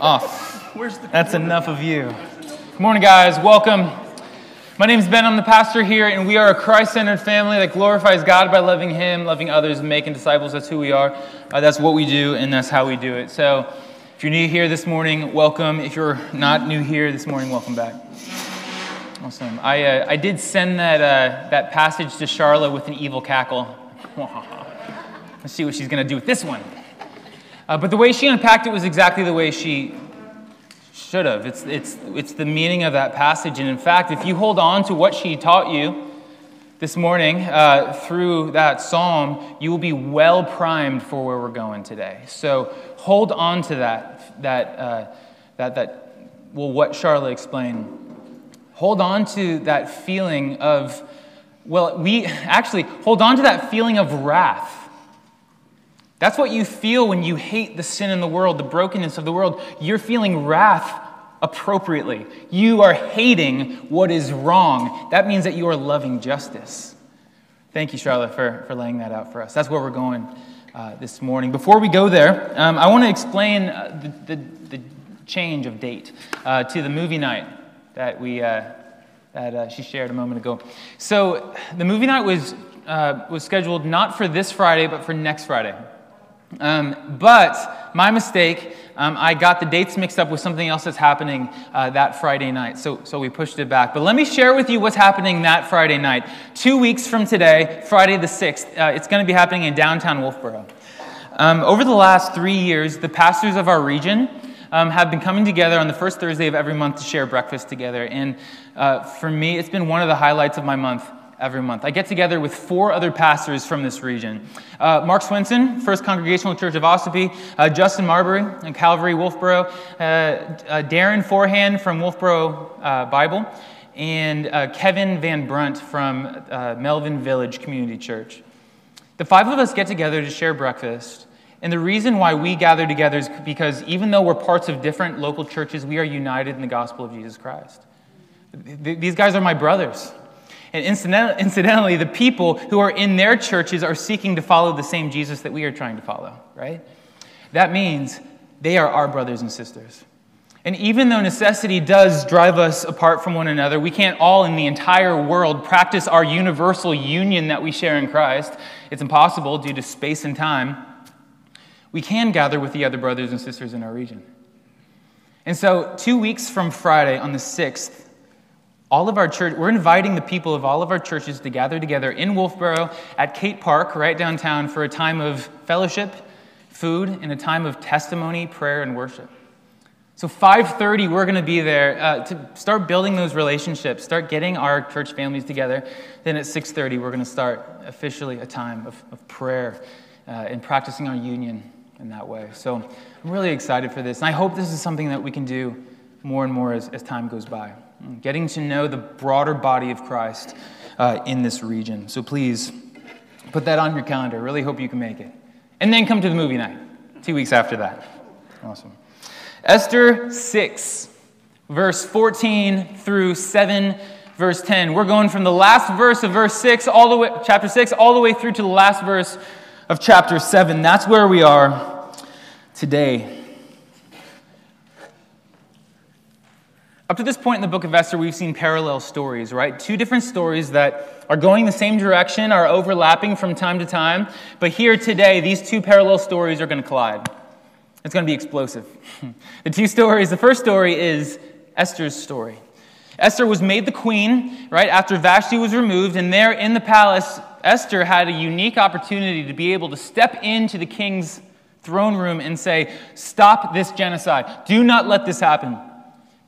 Off. That's enough of you. Good morning, guys. Welcome. My name is Ben. I'm the pastor here, and we are a Christ centered family that glorifies God by loving Him, loving others, and making disciples. That's who we are. Uh, that's what we do, and that's how we do it. So, if you're new here this morning, welcome. If you're not new here this morning, welcome back. Awesome. I, uh, I did send that, uh, that passage to Charlotte with an evil cackle. Let's see what she's going to do with this one. Uh, but the way she unpacked it was exactly the way she should have. It's, it's, it's the meaning of that passage. And in fact, if you hold on to what she taught you this morning uh, through that psalm, you will be well primed for where we're going today. So hold on to that, that, uh, that, that well, what Charlotte explained. Hold on to that feeling of, well, we actually hold on to that feeling of wrath that's what you feel when you hate the sin in the world, the brokenness of the world. You're feeling wrath appropriately. You are hating what is wrong. That means that you are loving justice. Thank you, Charlotte, for, for laying that out for us. That's where we're going uh, this morning. Before we go there, um, I want to explain uh, the, the, the, change of date uh, to the movie night that, we, uh, that uh, she shared a moment ago. So, the movie night was, uh, was scheduled not for this Friday, but for next Friday. Um, but my mistake, um, I got the dates mixed up with something else that's happening uh, that Friday night, so, so we pushed it back. But let me share with you what's happening that Friday night. Two weeks from today, Friday the 6th, uh, it's going to be happening in downtown Wolfeboro. Um, over the last three years, the pastors of our region um, have been coming together on the first Thursday of every month to share breakfast together. And uh, for me, it's been one of the highlights of my month every month. I get together with four other pastors from this region uh, Mark Swinson, First Congregational Church of Ossipee, uh, Justin Marbury, and Calvary Wolfeboro, uh, uh Darren Forehand from Wolfeboro uh, Bible, and uh, Kevin Van Brunt from Melvin Village Community Church. The five of us get together to share breakfast. And the reason why we gather together is because even though we're parts of different local churches, we are united in the gospel of Jesus Christ. These guys are my brothers. And incidentally, the people who are in their churches are seeking to follow the same Jesus that we are trying to follow, right? That means they are our brothers and sisters. And even though necessity does drive us apart from one another, we can't all in the entire world practice our universal union that we share in Christ. It's impossible due to space and time. We can gather with the other brothers and sisters in our region. And so, two weeks from Friday, on the 6th, all of our church, we're inviting the people of all of our churches to gather together in Wolfeboro at Cate Park, right downtown, for a time of fellowship, food, and a time of testimony, prayer, and worship. So 5:30, we're going to be there uh, to start building those relationships, start getting our church families together. Then at 6:30, we're going to start officially a time of, of prayer uh, and practicing our union in that way. So I'm really excited for this, and I hope this is something that we can do more and more as, as time goes by getting to know the broader body of Christ uh, in this region. So please put that on your calendar. Really hope you can make it. And then come to the movie night, two weeks after that. Awesome. Esther 6, verse 14 through 7, verse 10. We're going from the last verse of verse 6, all the way, chapter 6, all the way through to the last verse of chapter 7. That's where we are today. Up to this point in the book of Esther, we've seen parallel stories, right? Two different stories that are going the same direction, are overlapping from time to time. But here today, these two parallel stories are going to collide. It's going to be explosive. the two stories the first story is Esther's story. Esther was made the queen, right, after Vashti was removed, and there in the palace, Esther had a unique opportunity to be able to step into the king's throne room and say, Stop this genocide. Do not let this happen.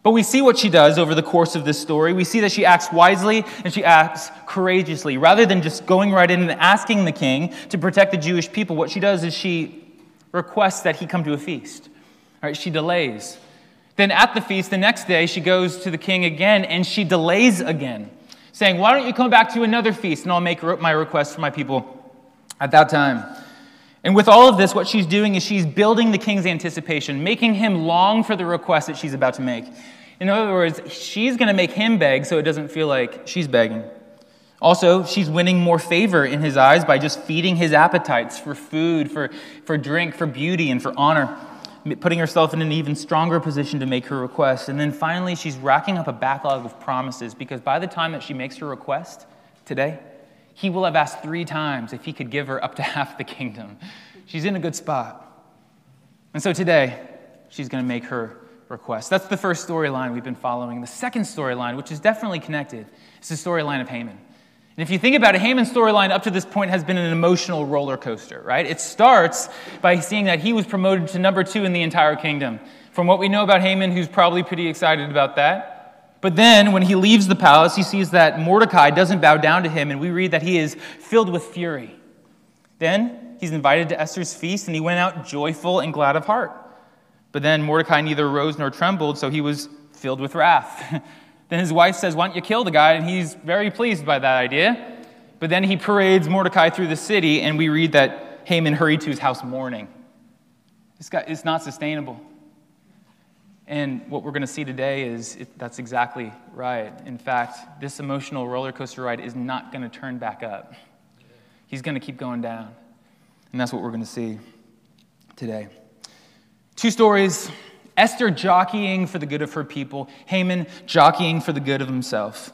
But we see what she does over the course of this story. We see that she acts wisely and she acts courageously. Rather than just going right in and asking the king to protect the Jewish people, what she does is she requests that he come to a feast. All right, she delays. Then at the feast, the next day, she goes to the king again and she delays again, saying, Why don't you come back to another feast and I'll make my request for my people at that time. And with all of this, what she's doing is she's building the king's anticipation, making him long for the request that she's about to make. In other words, she's going to make him beg so it doesn't feel like she's begging. Also, she's winning more favor in his eyes by just feeding his appetites for food, for, for drink, for beauty, and for honor, putting herself in an even stronger position to make her request. And then finally, she's racking up a backlog of promises because by the time that she makes her request today, he will have asked three times if he could give her up to half the kingdom. She's in a good spot. And so today, she's going to make her request. That's the first storyline we've been following. The second storyline, which is definitely connected, is the storyline of Haman. And if you think about it, Haman's storyline up to this point has been an emotional roller coaster, right? It starts by seeing that he was promoted to number two in the entire kingdom. From what we know about Haman, who's probably pretty excited about that. But then when he leaves the palace, he sees that Mordecai doesn't bow down to him, and we read that he is filled with fury. Then he's invited to Esther's feast, and he went out joyful and glad of heart. But then Mordecai neither rose nor trembled, so he was filled with wrath. then his wife says, Why don't you kill the guy? And he's very pleased by that idea. But then he parades Mordecai through the city, and we read that Haman hurried to his house mourning. This guy, it's not sustainable. And what we're going to see today is it, that's exactly right. In fact, this emotional roller coaster ride is not going to turn back up. He's going to keep going down. And that's what we're going to see today. Two stories Esther jockeying for the good of her people, Haman jockeying for the good of himself.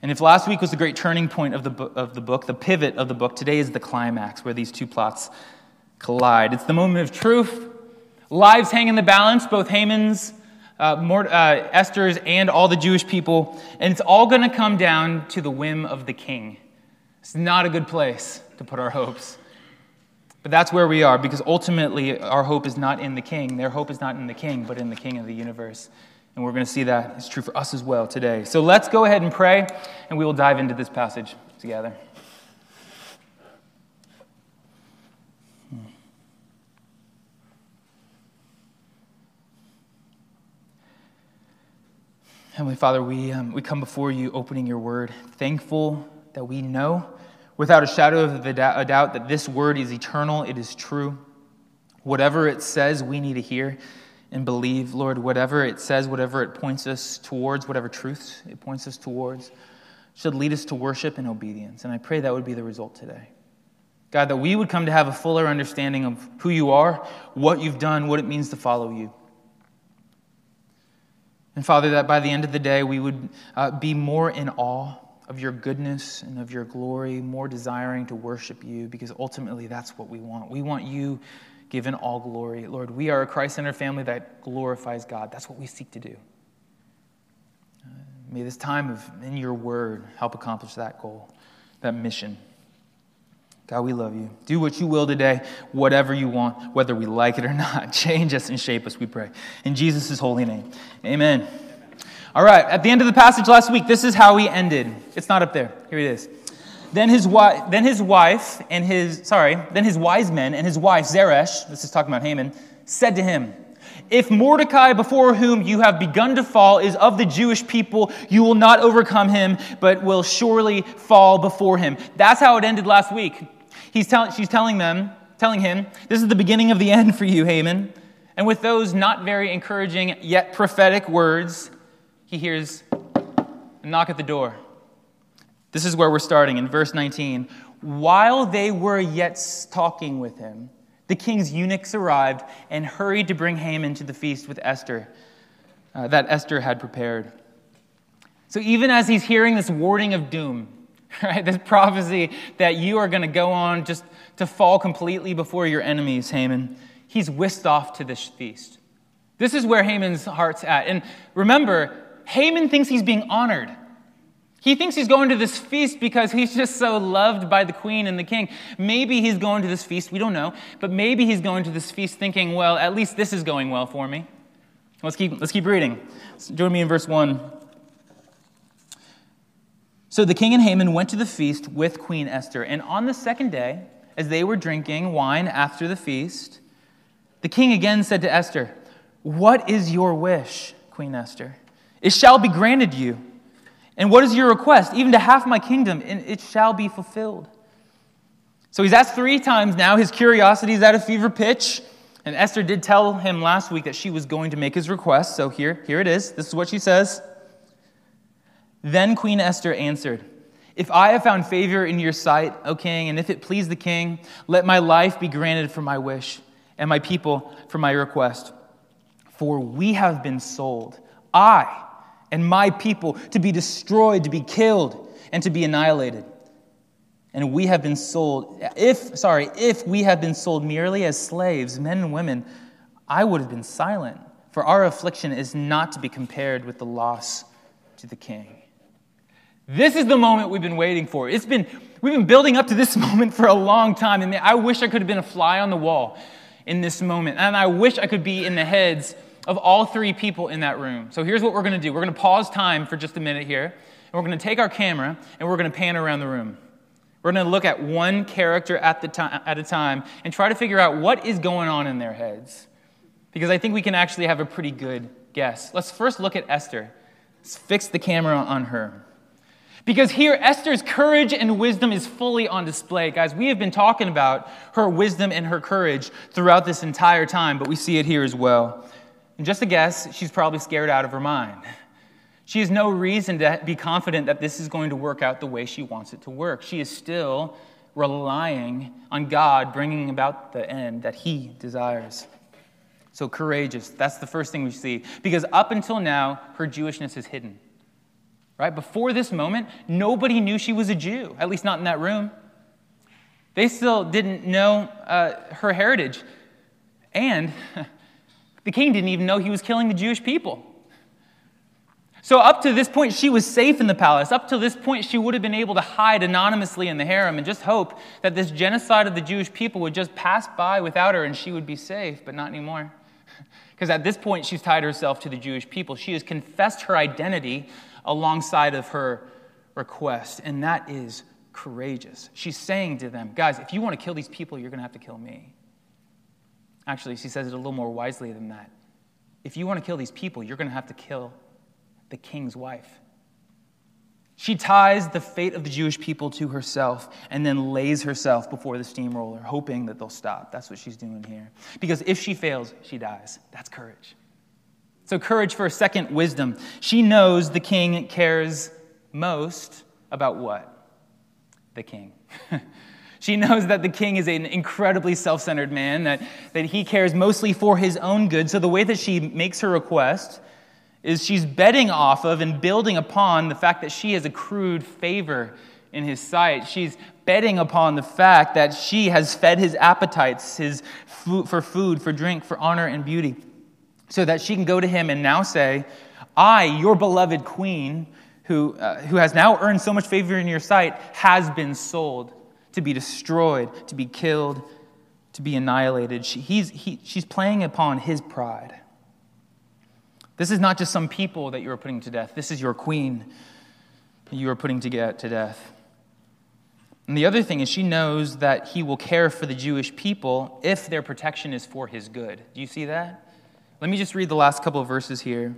And if last week was the great turning point of the, of the book, the pivot of the book, today is the climax where these two plots collide. It's the moment of truth. Lives hang in the balance, both Haman's, uh, more, uh, Esther's, and all the Jewish people. And it's all going to come down to the whim of the king. It's not a good place to put our hopes. But that's where we are because ultimately our hope is not in the king. Their hope is not in the king, but in the king of the universe. And we're going to see that is true for us as well today. So let's go ahead and pray, and we will dive into this passage together. Heavenly Father, we, um, we come before you opening your word, thankful that we know without a shadow of a doubt that this word is eternal, it is true. Whatever it says, we need to hear and believe, Lord. Whatever it says, whatever it points us towards, whatever truths it points us towards, should lead us to worship and obedience. And I pray that would be the result today. God, that we would come to have a fuller understanding of who you are, what you've done, what it means to follow you. And Father, that by the end of the day, we would uh, be more in awe of your goodness and of your glory, more desiring to worship you, because ultimately that's what we want. We want you given all glory. Lord, we are a Christ centered family that glorifies God. That's what we seek to do. Uh, may this time of in your word help accomplish that goal, that mission. God, we love you. Do what you will today, whatever you want, whether we like it or not. Change us and shape us, we pray. In Jesus' holy name. Amen. All right, at the end of the passage last week, this is how he ended. It's not up there. Here it is. Then his, wife, then his wife and his, sorry, then his wise men and his wife, Zeresh, this is talking about Haman, said to him, If Mordecai, before whom you have begun to fall, is of the Jewish people, you will not overcome him, but will surely fall before him. That's how it ended last week. He's tell, she's telling them, telling him, This is the beginning of the end for you, Haman. And with those not very encouraging yet prophetic words, he hears a knock at the door. This is where we're starting in verse 19. While they were yet talking with him, the king's eunuchs arrived and hurried to bring Haman to the feast with Esther uh, that Esther had prepared. So even as he's hearing this warning of doom, right, this prophecy that you are going to go on just to fall completely before your enemies, Haman, he's whisked off to this feast. This is where Haman's heart's at. And remember, Haman thinks he's being honored. He thinks he's going to this feast because he's just so loved by the queen and the king. Maybe he's going to this feast, we don't know, but maybe he's going to this feast thinking, well, at least this is going well for me. Let's keep, let's keep reading. Join me in verse 1. So the king and Haman went to the feast with Queen Esther, and on the second day, as they were drinking wine after the feast, the king again said to Esther, What is your wish, Queen Esther? It shall be granted you. And what is your request? Even to half my kingdom, and it shall be fulfilled. So he's asked three times now. His curiosity is at a fever pitch. And Esther did tell him last week that she was going to make his request. So here, here it is. This is what she says. Then Queen Esther answered, If I have found favor in your sight, O king, and if it please the king, let my life be granted for my wish and my people for my request. For we have been sold, I and my people, to be destroyed, to be killed, and to be annihilated. And we have been sold, if, sorry, if we have been sold merely as slaves, men and women, I would have been silent, for our affliction is not to be compared with the loss to the king. This is the moment we've been waiting for. It's been, we've been building up to this moment for a long time. And I wish I could have been a fly on the wall in this moment. And I wish I could be in the heads of all three people in that room. So here's what we're going to do we're going to pause time for just a minute here. And we're going to take our camera and we're going to pan around the room. We're going to look at one character at, the time, at a time and try to figure out what is going on in their heads. Because I think we can actually have a pretty good guess. Let's first look at Esther. Let's fix the camera on her. Because here, Esther's courage and wisdom is fully on display. Guys, we have been talking about her wisdom and her courage throughout this entire time, but we see it here as well. And just a guess, she's probably scared out of her mind. She has no reason to be confident that this is going to work out the way she wants it to work. She is still relying on God bringing about the end that He desires. So courageous, that's the first thing we see. Because up until now, her Jewishness is hidden. Right? Before this moment, nobody knew she was a Jew, at least not in that room. They still didn't know uh, her heritage. And the king didn't even know he was killing the Jewish people. So, up to this point, she was safe in the palace. Up to this point, she would have been able to hide anonymously in the harem and just hope that this genocide of the Jewish people would just pass by without her and she would be safe, but not anymore. Because at this point, she's tied herself to the Jewish people. She has confessed her identity alongside of her request, and that is courageous. She's saying to them, guys, if you want to kill these people, you're going to have to kill me. Actually, she says it a little more wisely than that. If you want to kill these people, you're going to have to kill the king's wife. She ties the fate of the Jewish people to herself and then lays herself before the steamroller, hoping that they'll stop. That's what she's doing here. Because if she fails, she dies. That's courage. So, courage for a second, wisdom. She knows the king cares most about what? The king. she knows that the king is an incredibly self centered man, that, that he cares mostly for his own good. So, the way that she makes her request is she's betting off of and building upon the fact that she has accrued favor in his sight. She's betting upon the fact that she has fed his appetites his food, for food, for drink, for honor, and beauty so that she can go to him and now say, I, your beloved queen, who, uh, who has now earned so much favor in your sight, has been sold to be destroyed, to be killed, to be annihilated. She, he, she's playing upon his pride. This is not just some people that you are putting to death, this is your queen you are putting to, get to death. And the other thing is, she knows that he will care for the Jewish people if their protection is for his good. Do you see that? Let me just read the last couple of verses here.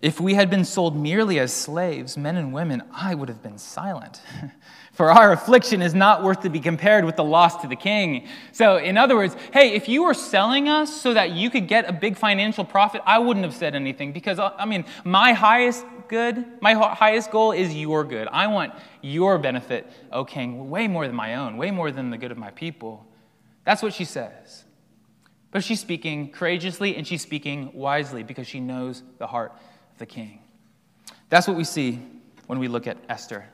If we had been sold merely as slaves, men and women, I would have been silent. For our affliction is not worth to be compared with the loss to the king. So, in other words, hey, if you were selling us so that you could get a big financial profit, I wouldn't have said anything because, uh, I mean, my highest good, my highest goal is your good. I want your benefit, O king, way more than my own, way more than the good of my people. That's what she says. But she's speaking courageously and she's speaking wisely because she knows the heart of the king. That's what we see when we look at Esther.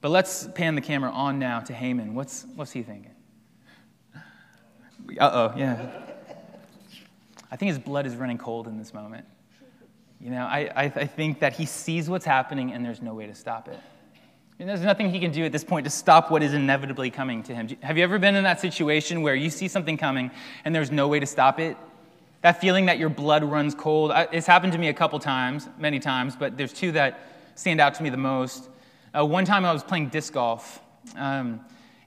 But let's pan the camera on now to Haman. What's, what's he thinking? Uh oh, yeah. I think his blood is running cold in this moment. You know, I, I, I think that he sees what's happening and there's no way to stop it. And there's nothing he can do at this point to stop what is inevitably coming to him. Have you ever been in that situation where you see something coming and there's no way to stop it? That feeling that your blood runs cold. It's happened to me a couple times, many times, but there's two that stand out to me the most. Uh, one time I was playing disc golf, um,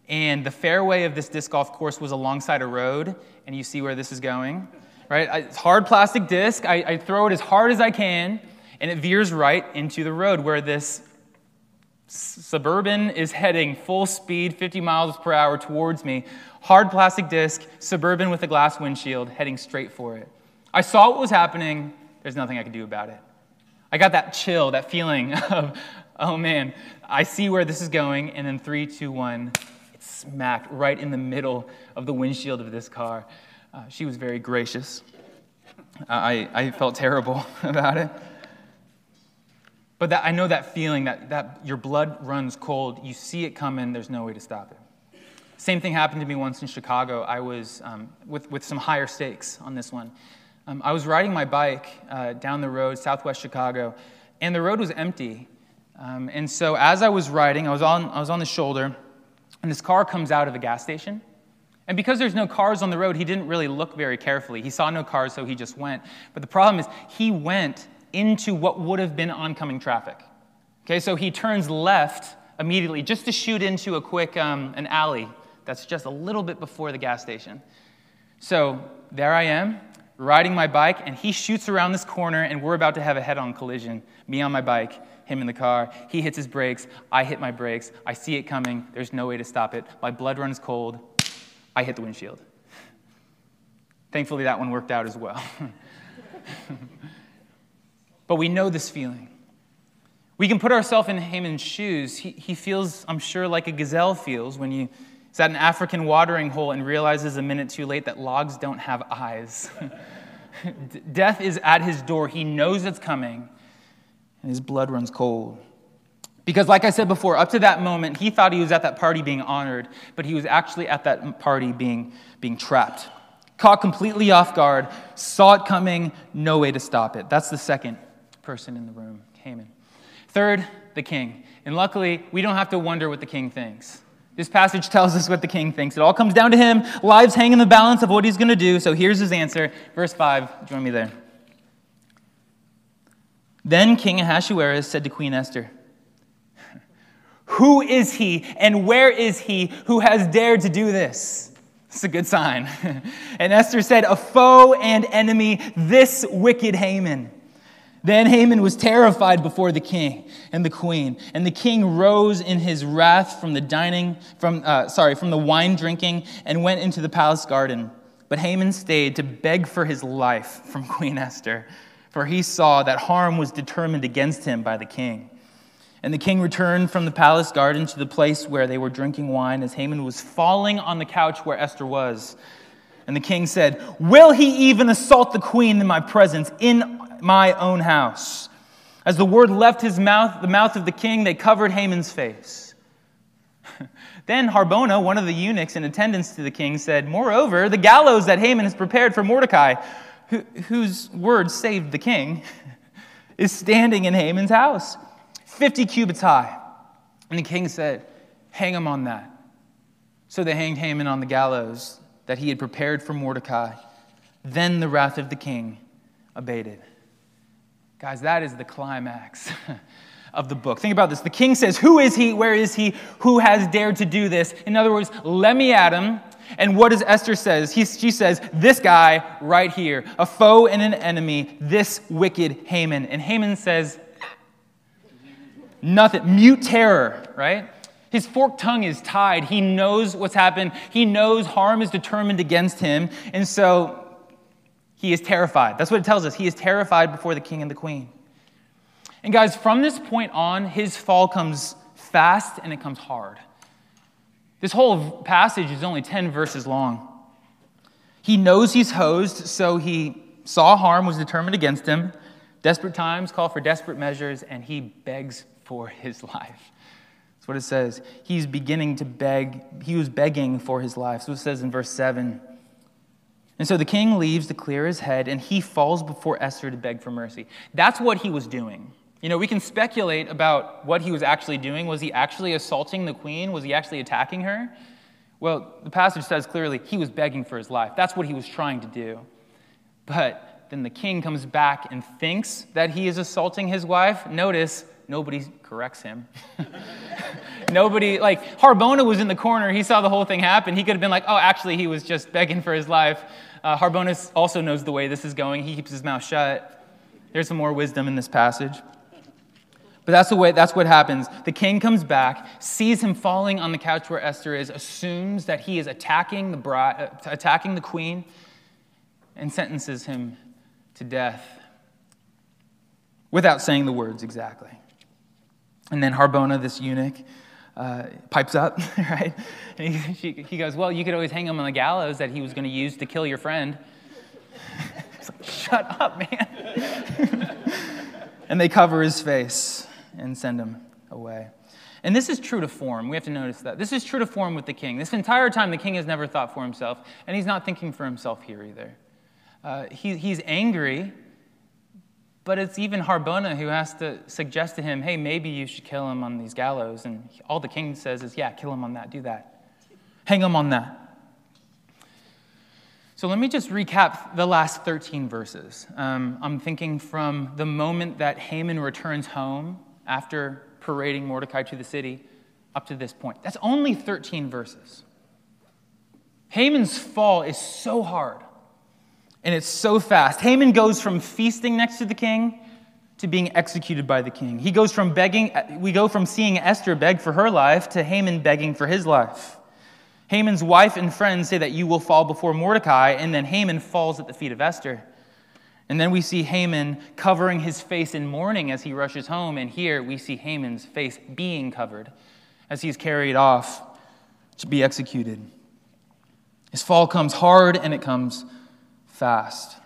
and the fairway of this disc golf course was alongside a road, and you see where this is going, right? It's hard plastic disc. I, I throw it as hard as I can, and it veers right into the road where this Suburban is heading full speed, 50 miles per hour towards me. Hard plastic disc, Suburban with a glass windshield, heading straight for it. I saw what was happening. There's nothing I could do about it. I got that chill, that feeling of, oh man, I see where this is going, and then three, two, one, It smacked right in the middle of the windshield of this car. Uh, she was very gracious. I, I felt terrible about it. But that, I know that feeling that, that your blood runs cold. You see it coming, there's no way to stop it. Same thing happened to me once in Chicago. I was um, with, with some higher stakes on this one. Um, I was riding my bike uh, down the road, southwest Chicago, and the road was empty. Um, and so as I was riding, I was, on, I was on the shoulder, and this car comes out of a gas station. And because there's no cars on the road, he didn't really look very carefully. He saw no cars, so he just went. But the problem is, he went into what would have been oncoming traffic. Okay, so he turns left immediately just to shoot into a quick um, an alley that's just a little bit before the gas station. So there I am, riding my bike, and he shoots around this corner, and we're about to have a head on collision. Me on my bike, him in the car. He hits his brakes. I hit my brakes. I see it coming. There's no way to stop it. My blood runs cold. I hit the windshield. Thankfully, that one worked out as well. but we know this feeling. We can put ourselves in Haman's shoes. He, he feels, I'm sure, like a gazelle feels when you is at an African watering hole and realizes a minute too late that logs don't have eyes. Death is at his door. He knows it's coming, and his blood runs cold. Because, like I said before, up to that moment, he thought he was at that party being honored, but he was actually at that party being, being trapped. Caught completely off guard, saw it coming, no way to stop it. That's the second person in the room, Haman. Third, the king. And luckily, we don't have to wonder what the king thinks. This passage tells us what the king thinks. It all comes down to him. Lives hang in the balance of what he's going to do. So here's his answer. Verse 5. Join me there. Then King Ahasuerus said to Queen Esther, who is he and where is he who has dared to do this? It's a good sign. and Esther said, A foe and enemy, this wicked Haman. Then Haman was terrified before the king and the queen, and the king rose in his wrath from the dining, from uh, sorry, from the wine drinking, and went into the palace garden. But Haman stayed to beg for his life from Queen Esther, for he saw that harm was determined against him by the king. And the king returned from the palace garden to the place where they were drinking wine as Haman was falling on the couch where Esther was. And the king said, Will he even assault the queen in my presence, in my own house? As the word left his mouth, the mouth of the king, they covered Haman's face. then Harbona, one of the eunuchs in attendance to the king, said, Moreover, the gallows that Haman has prepared for Mordecai, whose word saved the king, is standing in Haman's house. 50 cubits high. And the king said, Hang him on that. So they hanged Haman on the gallows that he had prepared for Mordecai. Then the wrath of the king abated. Guys, that is the climax of the book. Think about this. The king says, Who is he? Where is he? Who has dared to do this? In other words, let me at him. And what does Esther says? He, she says, This guy right here, a foe and an enemy, this wicked Haman. And Haman says, Nothing. Mute terror, right? His forked tongue is tied. He knows what's happened. He knows harm is determined against him. And so he is terrified. That's what it tells us. He is terrified before the king and the queen. And guys, from this point on, his fall comes fast and it comes hard. This whole passage is only 10 verses long. He knows he's hosed, so he saw harm was determined against him. Desperate times call for desperate measures, and he begs for his life. That's what it says. He's beginning to beg, he was begging for his life. So it says in verse 7. And so the king leaves to clear his head, and he falls before Esther to beg for mercy. That's what he was doing. You know, we can speculate about what he was actually doing. Was he actually assaulting the queen? Was he actually attacking her? Well, the passage says clearly he was begging for his life. That's what he was trying to do. But then the king comes back and thinks that he is assaulting his wife. Notice nobody corrects him. nobody, like, Harbona was in the corner. He saw the whole thing happen. He could have been like, oh, actually, he was just begging for his life. Uh, Harbona also knows the way this is going. He keeps his mouth shut. There's some more wisdom in this passage. But that's, the way, that's what happens. The king comes back, sees him falling on the couch where Esther is, assumes that he is attacking the, bride, uh, attacking the queen, and sentences him to death without saying the words exactly. And then Harbona, this eunuch, uh, pipes up, right? And he, she, he goes, Well, you could always hang him on the gallows that he was going to use to kill your friend. like, Shut up, man. and they cover his face and send him away. And this is true to form. We have to notice that. This is true to form with the king. This entire time, the king has never thought for himself, and he's not thinking for himself here either. Uh, he, he's angry, but it's even Harbona who has to suggest to him, hey, maybe you should kill him on these gallows. And all the king says is, yeah, kill him on that, do that. Hang him on that. So let me just recap the last 13 verses. Um, I'm thinking from the moment that Haman returns home after parading Mordecai to the city up to this point. That's only 13 verses. Haman's fall is so hard and it's so fast. Haman goes from feasting next to the king to being executed by the king. He goes from begging, we go from seeing Esther beg for her life to Haman begging for his life. Haman's wife and friends say that you will fall before Mordecai, and then Haman falls at the feet of Esther. And then we see Haman covering his face in mourning as he rushes home. And here we see Haman's face being covered as he's carried off to be executed. His fall comes hard and it comes fast.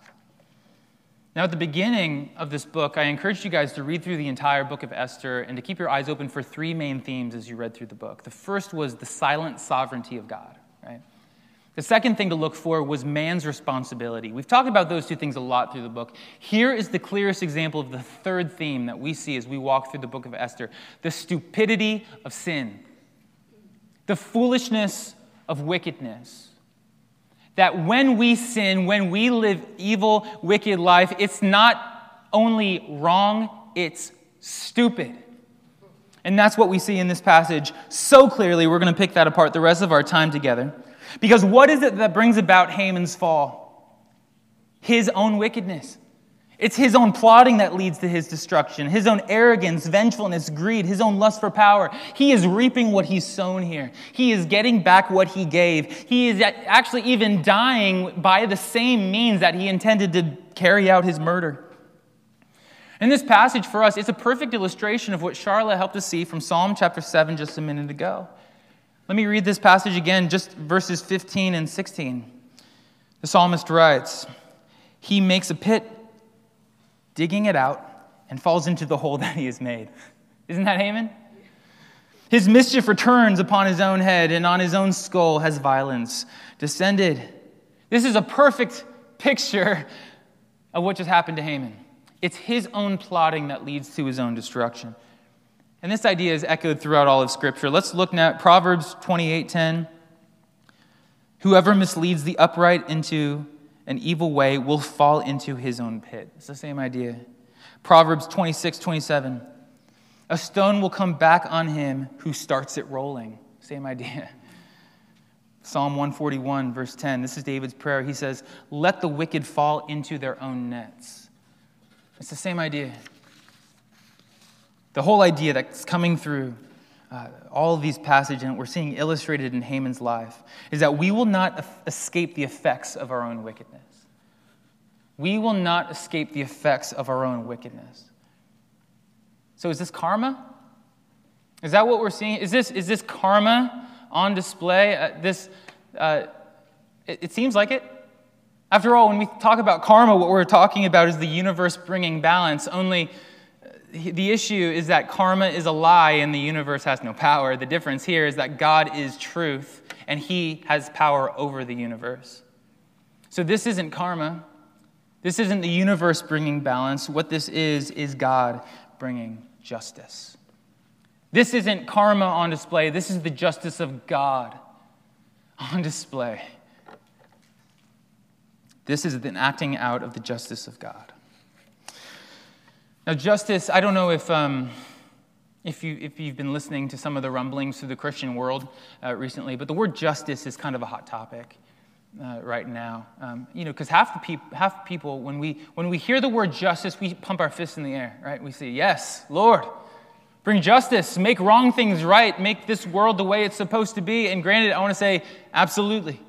Now, at the beginning of this book, I encouraged you guys to read through the entire book of Esther and to keep your eyes open for three main themes as you read through the book. The first was the silent sovereignty of God, right? The second thing to look for was man's responsibility. We've talked about those two things a lot through the book. Here is the clearest example of the third theme that we see as we walk through the book of Esther the stupidity of sin, the foolishness of wickedness. That when we sin, when we live evil, wicked life, it's not only wrong, it's stupid. And that's what we see in this passage so clearly. We're going to pick that apart the rest of our time together. Because what is it that brings about Haman's fall? His own wickedness. It's his own plotting that leads to his destruction, his own arrogance, vengefulness, greed, his own lust for power. He is reaping what he's sown here. He is getting back what he gave. He is actually even dying by the same means that he intended to carry out his murder. In this passage for us, it's a perfect illustration of what Charlotte helped us see from Psalm chapter 7 just a minute ago. Let me read this passage again, just verses 15 and 16. The psalmist writes, He makes a pit, digging it out, and falls into the hole that he has made. Isn't that Haman? His mischief returns upon his own head, and on his own skull has violence descended. This is a perfect picture of what just happened to Haman. It's his own plotting that leads to his own destruction. And this idea is echoed throughout all of Scripture. Let's look now at Proverbs 28:10. Whoever misleads the upright into an evil way will fall into his own pit. It's the same idea. Proverbs 26:27. A stone will come back on him who starts it rolling. Same idea. Psalm 141, verse 10. This is David's prayer. He says, Let the wicked fall into their own nets. It's the same idea. The whole idea that's coming through uh, all of these passages and we're seeing illustrated in Haman's life is that we will not escape the effects of our own wickedness. We will not escape the effects of our own wickedness. So, is this karma? Is that what we're seeing? Is this, is this karma on display? Uh, this, uh, it, it seems like it. After all, when we talk about karma, what we're talking about is the universe bringing balance. Only the issue is that karma is a lie and the universe has no power. The difference here is that God is truth and he has power over the universe. So this isn't karma. This isn't the universe bringing balance. What this is, is God bringing justice. This isn't karma on display. This is the justice of God on display. This is an acting out of the justice of God. Now, justice, I don't know if, um, if, you, if you've been listening to some of the rumblings through the Christian world uh, recently, but the word justice is kind of a hot topic. Uh, right now, um, you know, because half the people, half people, when we when we hear the word justice, we pump our fists in the air, right? We say, "Yes, Lord, bring justice, make wrong things right, make this world the way it's supposed to be." And granted, I want to say, absolutely,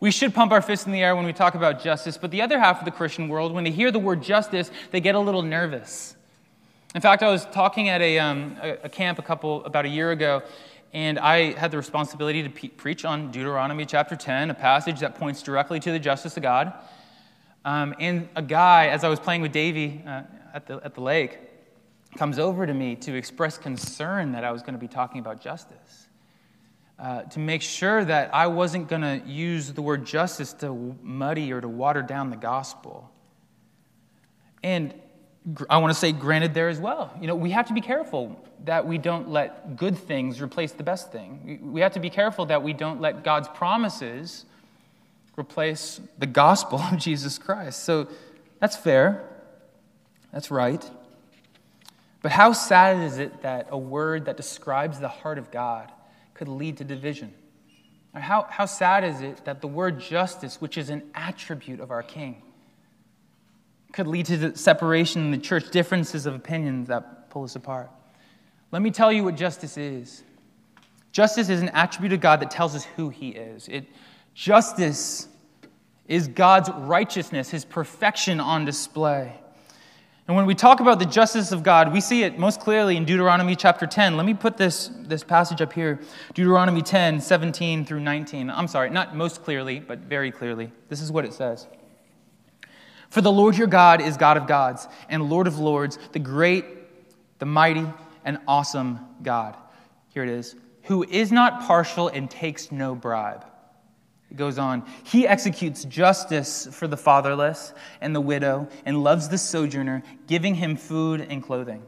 we should pump our fists in the air when we talk about justice, but the other half of the Christian world, when they hear the word justice, they get a little nervous. In fact, I was talking at a, um, a, camp a couple, about a year ago, and I had the responsibility to pe- preach on Deuteronomy chapter 10, a passage that points directly to the justice of God. Um, and a guy, as I was playing with Davy uh, at, the, at the lake, comes over to me to express concern that I was going to be talking about justice. Uh, to make sure that I wasn't going to use the word justice to muddy or to water down the gospel. And I want to say, granted, there as well. You know, we have to be careful that we don't let good things replace the best thing. We have to be careful that we don't let God's promises replace the gospel of Jesus Christ. So that's fair. That's right. But how sad is it that a word that describes the heart of God could lead to division? How, how sad is it that the word justice, which is an attribute of our King, could lead to separation in the church, differences of opinions that pull us apart? Let me tell you what justice is. Justice is an attribute of God that tells us who He is. It, justice is God's righteousness, His perfection on display. And when we talk about the justice of God, we see it most clearly in Deuteronomy chapter 10. Let me put this, this passage up here Deuteronomy 10, 17 through 19. I'm sorry, not most clearly, but very clearly. This is what it says For the Lord your God is God of gods and Lord of lords, the great, the mighty, and awesome God. Here it is who is not partial and takes no bribe. It goes on. He executes justice for the fatherless and the widow and loves the sojourner, giving him food and clothing.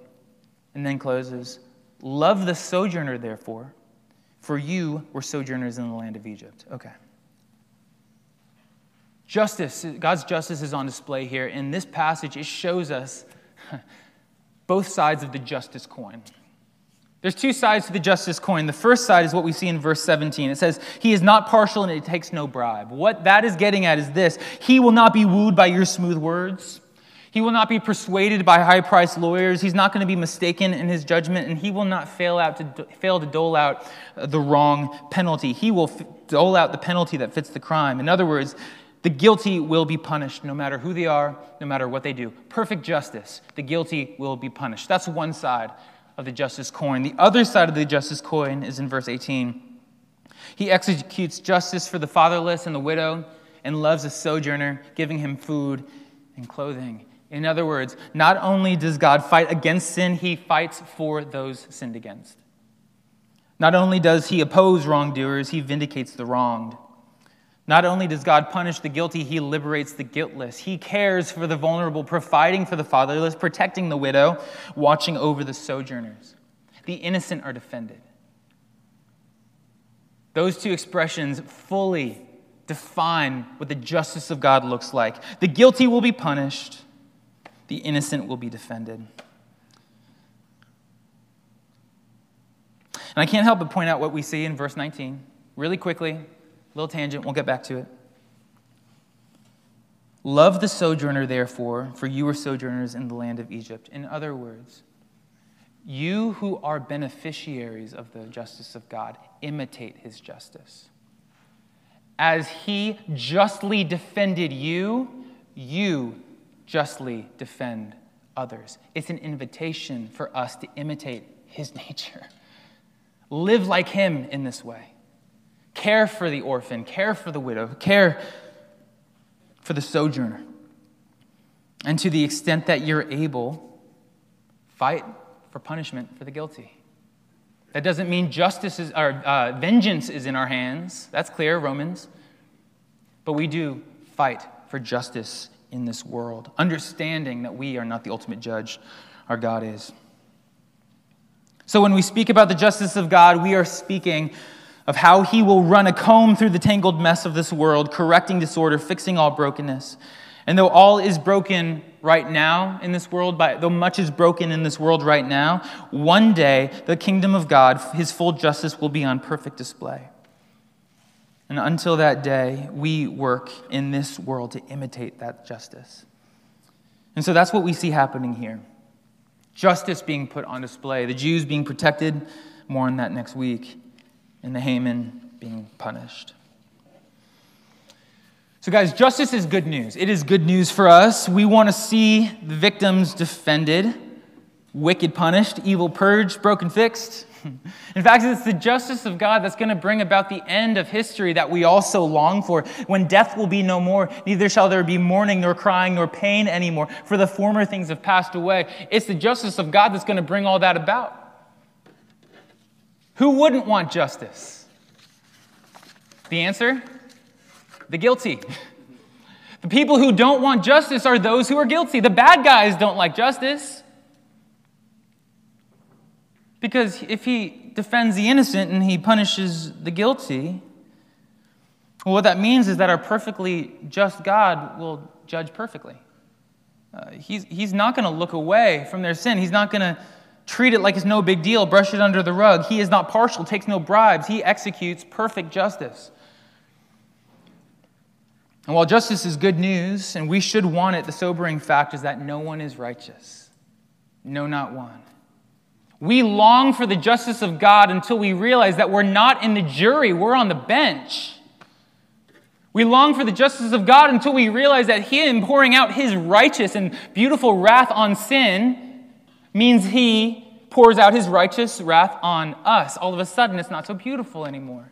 And then closes Love the sojourner, therefore, for you were sojourners in the land of Egypt. Okay. Justice, God's justice is on display here. In this passage, it shows us both sides of the justice coin. There's two sides to the justice coin. The first side is what we see in verse 17. It says, He is not partial and it takes no bribe. What that is getting at is this He will not be wooed by your smooth words. He will not be persuaded by high priced lawyers. He's not going to be mistaken in his judgment, and he will not fail, out to, fail to dole out uh, the wrong penalty. He will f- dole out the penalty that fits the crime. In other words, the guilty will be punished no matter who they are, no matter what they do. Perfect justice. The guilty will be punished. That's one side of the justice coin. The other side of the justice coin is in verse 18. He executes justice for the fatherless and the widow and loves a sojourner, giving him food and clothing. In other words, not only does God fight against sin, he fights for those sinned against. Not only does he oppose wrongdoers, he vindicates the wronged. Not only does God punish the guilty, he liberates the guiltless. He cares for the vulnerable, providing for the fatherless, protecting the widow, watching over the sojourners. The innocent are defended. Those two expressions fully define what the justice of God looks like. The guilty will be punished, the innocent will be defended. And I can't help but point out what we see in verse 19 really quickly. Little tangent, we'll get back to it. Love the sojourner, therefore, for you are sojourners in the land of Egypt. In other words, you who are beneficiaries of the justice of God, imitate his justice. As he justly defended you, you justly defend others. It's an invitation for us to imitate his nature. Live like him in this way. Care for the orphan, care for the widow, care for the sojourner. And to the extent that you're able, fight for punishment for the guilty. That doesn't mean justice is, or uh, vengeance is in our hands. That's clear, Romans. But we do fight for justice in this world, understanding that we are not the ultimate judge, our God is. So when we speak about the justice of God, we are speaking of how he will run a comb through the tangled mess of this world, correcting disorder, fixing all brokenness. And though all is broken right now in this world, by, though much is broken in this world right now, one day the kingdom of God, his full justice, will be on perfect display. And until that day, we work in this world to imitate that justice. And so that's what we see happening here justice being put on display, the Jews being protected. More on that next week and the Haman being punished. So, guys, justice is good news. It is good news for us. We want to see the victims defended, wicked punished, evil purged, broken fixed. In fact, it's the justice of God that's going to bring about the end of history that we also long for, when death will be no more, neither shall there be mourning, nor crying, nor pain anymore, for the former things have passed away. It's the justice of God that's going to bring all that about. Who wouldn't want justice? The answer? The guilty. The people who don't want justice are those who are guilty. The bad guys don't like justice. Because if he defends the innocent and he punishes the guilty, well, what that means is that our perfectly just God will judge perfectly. Uh, he's, he's not going to look away from their sin. He's not going to treat it like it's no big deal, brush it under the rug. He is not partial, takes no bribes. He executes perfect justice. And while justice is good news, and we should want it, the sobering fact is that no one is righteous. No, not one. We long for the justice of God until we realize that we're not in the jury, we're on the bench. We long for the justice of God until we realize that Him pouring out His righteous and beautiful wrath on sin means He pours out His righteous wrath on us. All of a sudden, it's not so beautiful anymore.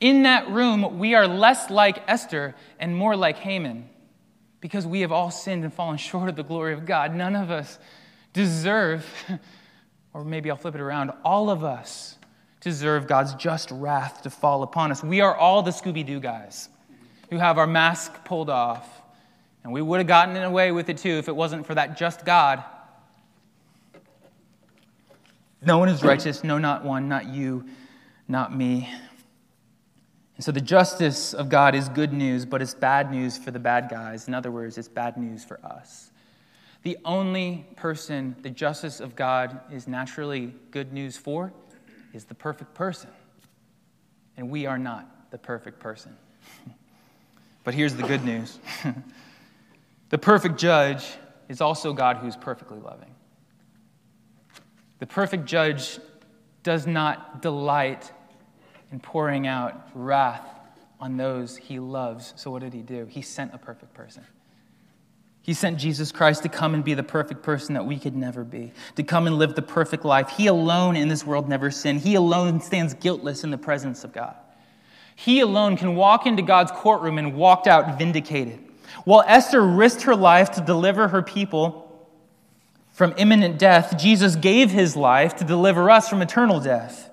In that room, we are less like Esther and more like Haman because we have all sinned and fallen short of the glory of God. None of us deserve or maybe I'll flip it around, all of us deserve God's just wrath to fall upon us. We are all the Scooby Doo guys who have our mask pulled off. And we would have gotten away with it too if it wasn't for that just God. No one is righteous, no, not one, not you, not me. And so the justice of God is good news, but it's bad news for the bad guys. In other words, it's bad news for us. The only person the justice of God is naturally good news for is the perfect person. And we are not the perfect person. but here's the good news the perfect judge is also God who's perfectly loving. The perfect judge does not delight in pouring out wrath on those he loves. So, what did he do? He sent a perfect person. He sent Jesus Christ to come and be the perfect person that we could never be, to come and live the perfect life. He alone in this world never sinned. He alone stands guiltless in the presence of God. He alone can walk into God's courtroom and walked out vindicated. While Esther risked her life to deliver her people from imminent death, Jesus gave his life to deliver us from eternal death.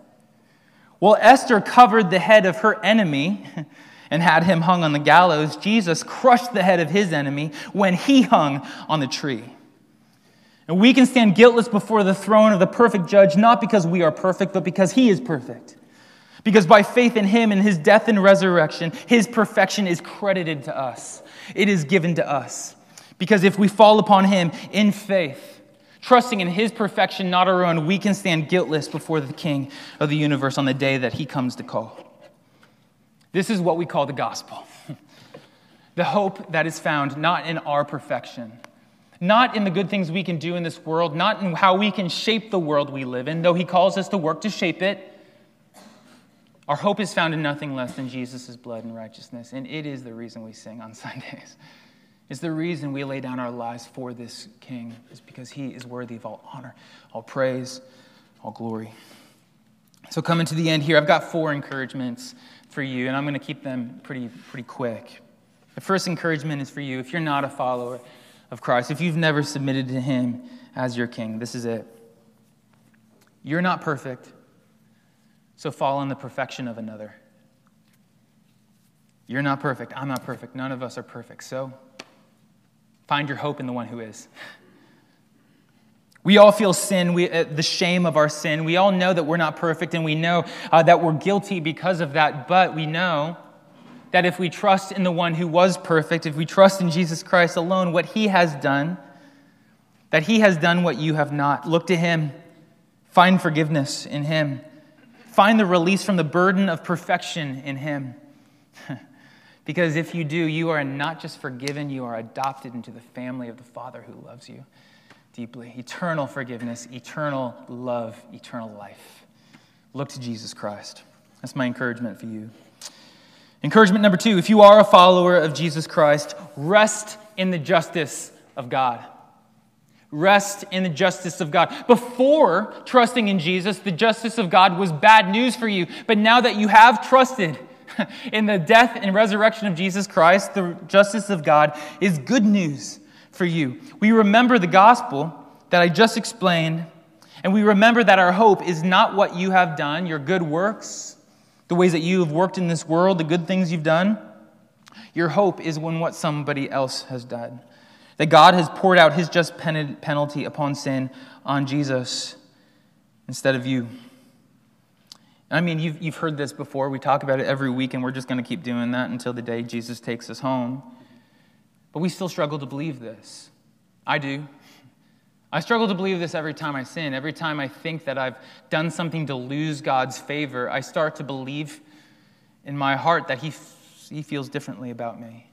While Esther covered the head of her enemy, and had him hung on the gallows, Jesus crushed the head of his enemy when he hung on the tree. And we can stand guiltless before the throne of the perfect judge, not because we are perfect, but because he is perfect. Because by faith in him and his death and resurrection, his perfection is credited to us. It is given to us. Because if we fall upon him in faith, trusting in his perfection, not our own, we can stand guiltless before the king of the universe on the day that he comes to call. This is what we call the gospel the hope that is found not in our perfection, not in the good things we can do in this world, not in how we can shape the world we live in, though He calls us to work to shape it. Our hope is found in nothing less than Jesus' blood and righteousness, and it is the reason we sing on Sundays. It's the reason we lay down our lives for this King, is because He is worthy of all honor, all praise, all glory. So, coming to the end here, I've got four encouragements for you, and I'm going to keep them pretty, pretty quick. The first encouragement is for you if you're not a follower of Christ, if you've never submitted to Him as your King, this is it. You're not perfect, so fall in the perfection of another. You're not perfect. I'm not perfect. None of us are perfect. So find your hope in the one who is. We all feel sin, we, uh, the shame of our sin. We all know that we're not perfect and we know uh, that we're guilty because of that, but we know that if we trust in the one who was perfect, if we trust in Jesus Christ alone, what he has done, that he has done what you have not. Look to him, find forgiveness in him, find the release from the burden of perfection in him. because if you do, you are not just forgiven, you are adopted into the family of the Father who loves you deeply eternal forgiveness, eternal love, eternal life. Look to Jesus Christ. That's my encouragement for you. Encouragement number two if you are a follower of Jesus Christ, rest in the justice of God. Rest in the justice of God. Before trusting in Jesus, the justice of God was bad news for you. But now that you have trusted in the death and resurrection of Jesus Christ, the justice of God is good news for you. We remember the gospel that I just explained, and we remember that our hope is not what you have done, your good works, the ways that you have worked in this world, the good things you've done. Your hope is in what somebody else has done. That God has poured out his just penalty upon sin on Jesus instead of you. I mean, you've, you've heard this before. We talk about it every week, and we're just going to keep doing that until the day Jesus takes us home. But we still struggle to believe this. I do. I struggle to believe this every time I sin. Every time I think that I've done something to lose God's favor, I start to believe in my heart that He, he feels differently about me.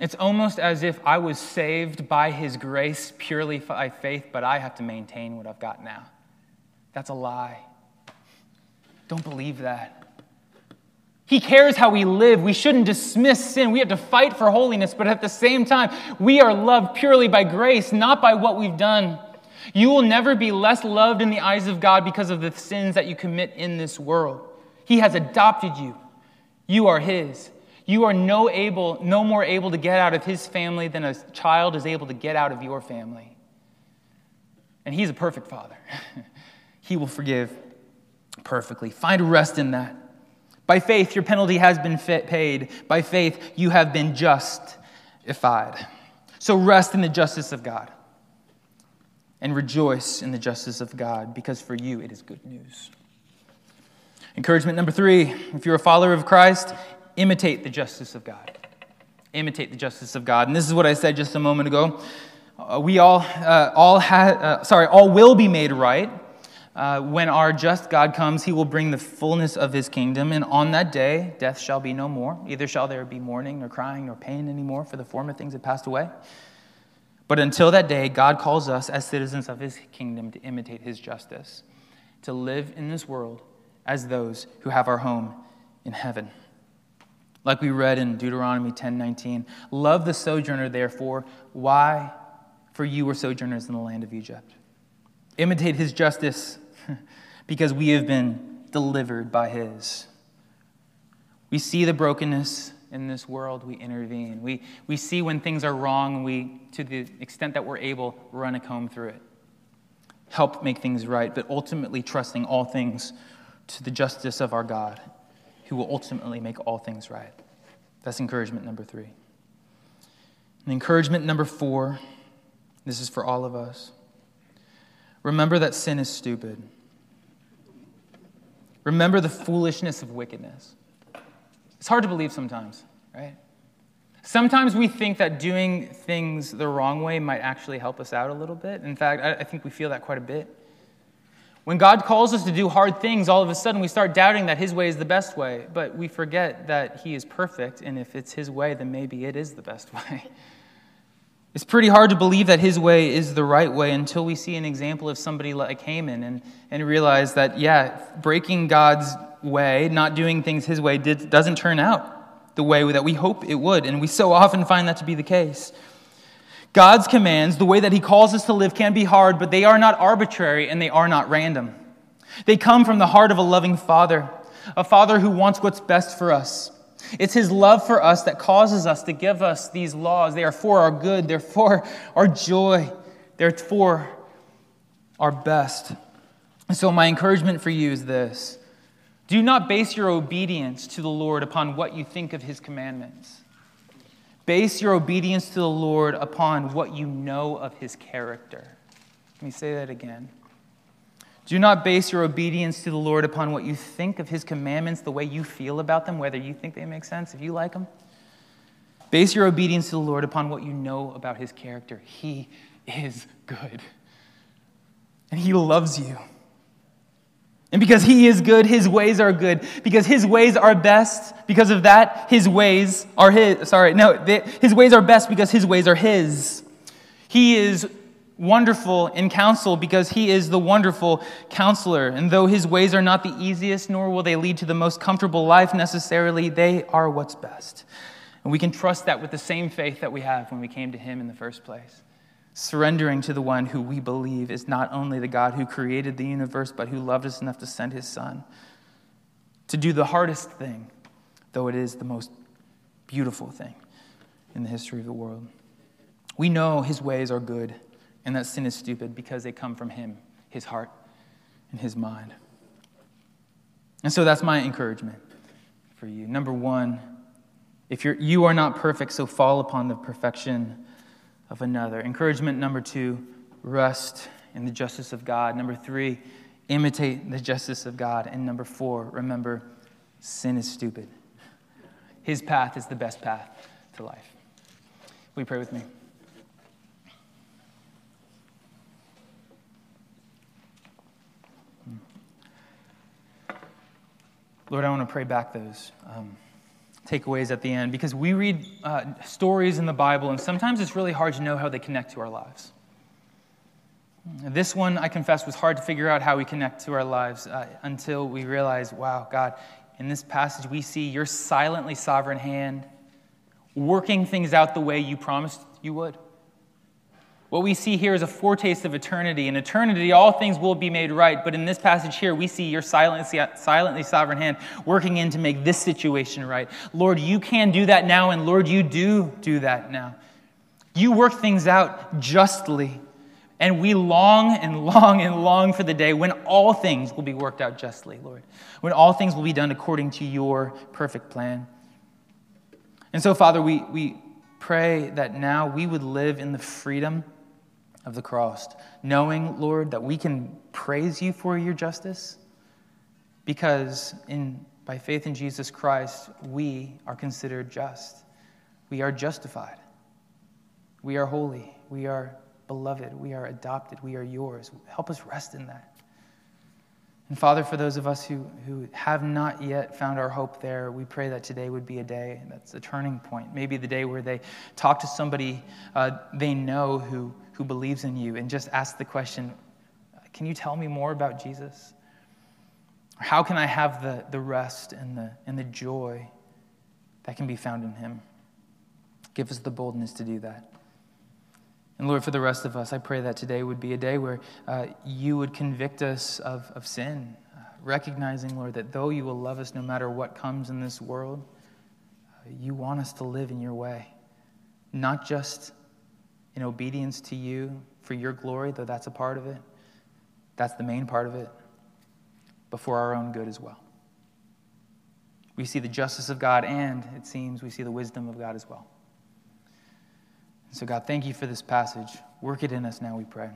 It's almost as if I was saved by His grace purely by faith, but I have to maintain what I've got now. That's a lie. Don't believe that. He cares how we live. We shouldn't dismiss sin. We have to fight for holiness, but at the same time, we are loved purely by grace, not by what we've done. You will never be less loved in the eyes of God because of the sins that you commit in this world. He has adopted you. You are His. You are no, able, no more able to get out of His family than a child is able to get out of your family. And He's a perfect Father. he will forgive perfectly. Find rest in that. By faith, your penalty has been paid. By faith, you have been justified. So rest in the justice of God and rejoice in the justice of God because for you it is good news. Encouragement number three if you're a follower of Christ, imitate the justice of God. Imitate the justice of God. And this is what I said just a moment ago. Uh, we all, uh, all ha- uh, sorry, all will be made right uh, when our just God comes, he will bring the fullness of his kingdom, and on that day, death shall be no more. Either shall there be mourning, nor crying, nor pain anymore, for the former things have passed away. But until that day, God calls us as citizens of his kingdom to imitate his justice, to live in this world as those who have our home in heaven. Like we read in Deuteronomy 10:19, love the sojourner therefore, why? For you were sojourners in the land of Egypt. Imitate his justice because we have been delivered by His. We see the brokenness in this world, we intervene. We, we see when things are wrong, we, to the extent that we're able, run a comb through it. Help make things right, but ultimately trusting all things to the justice of our God, who will ultimately make all things right. That's encouragement number three. And encouragement number four this is for all of us. Remember that sin is stupid. Remember the foolishness of wickedness. It's hard to believe sometimes, right? Sometimes we think that doing things the wrong way might actually help us out a little bit. In fact, I think we feel that quite a bit. When God calls us to do hard things, all of a sudden we start doubting that His way is the best way. But we forget that He is perfect, and if it's His way, then maybe it is the best way. It's pretty hard to believe that his way is the right way until we see an example of somebody like Haman and, and realize that, yeah, breaking God's way, not doing things his way, did, doesn't turn out the way that we hope it would. And we so often find that to be the case. God's commands, the way that he calls us to live, can be hard, but they are not arbitrary and they are not random. They come from the heart of a loving father, a father who wants what's best for us. It's His love for us that causes us to give us these laws. They are for our good, they're for our joy, they're for our best. And so, my encouragement for you is this do not base your obedience to the Lord upon what you think of His commandments. Base your obedience to the Lord upon what you know of His character. Let me say that again. Do not base your obedience to the Lord upon what you think of his commandments, the way you feel about them, whether you think they make sense, if you like them. Base your obedience to the Lord upon what you know about his character. He is good, and he loves you. And because he is good, his ways are good. Because his ways are best, because of that, his ways are his. Sorry, no, his ways are best because his ways are his. He is wonderful in counsel because he is the wonderful counselor. And though his ways are not the easiest, nor will they lead to the most comfortable life necessarily, they are what's best. And we can trust that with the same faith that we have when we came to him in the first place. surrendering to the one who we believe is not only the God who created the universe, but who loved us enough to send his son to do the hardest thing, though it is the most beautiful thing in the history of the world. We know his ways are good and that sin is stupid because they come from him, his heart, and his mind. And so that's my encouragement for you. Number one, if you're, you are not perfect, so fall upon the perfection of another. Encouragement number two, rest in the justice of God. Number three, imitate the justice of God. And number four, remember, sin is stupid. His path is the best path to life. You pray with me? Lord, I want to pray back those um, takeaways at the end because we read uh, stories in the Bible, and sometimes it's really hard to know how they connect to our lives. This one, I confess, was hard to figure out how we connect to our lives uh, until we realize, wow, God, in this passage, we see your silently sovereign hand working things out the way you promised you would. What we see here is a foretaste of eternity. In eternity, all things will be made right. But in this passage here, we see your silently, silently sovereign hand working in to make this situation right. Lord, you can do that now, and Lord, you do do that now. You work things out justly. And we long and long and long for the day when all things will be worked out justly, Lord. When all things will be done according to your perfect plan. And so, Father, we, we pray that now we would live in the freedom of the cross, knowing, Lord, that we can praise you for your justice because in, by faith in Jesus Christ, we are considered just. We are justified. We are holy. We are beloved. We are adopted. We are yours. Help us rest in that. And Father, for those of us who, who have not yet found our hope there, we pray that today would be a day that's a turning point. Maybe the day where they talk to somebody uh, they know who, who believes in you and just ask the question Can you tell me more about Jesus? How can I have the, the rest and the, and the joy that can be found in Him? Give us the boldness to do that. And Lord, for the rest of us, I pray that today would be a day where uh, you would convict us of, of sin, uh, recognizing, Lord, that though you will love us no matter what comes in this world, uh, you want us to live in your way, not just in obedience to you for your glory, though that's a part of it, that's the main part of it, but for our own good as well. We see the justice of God, and it seems we see the wisdom of God as well. So, God, thank you for this passage. Work it in us now, we pray.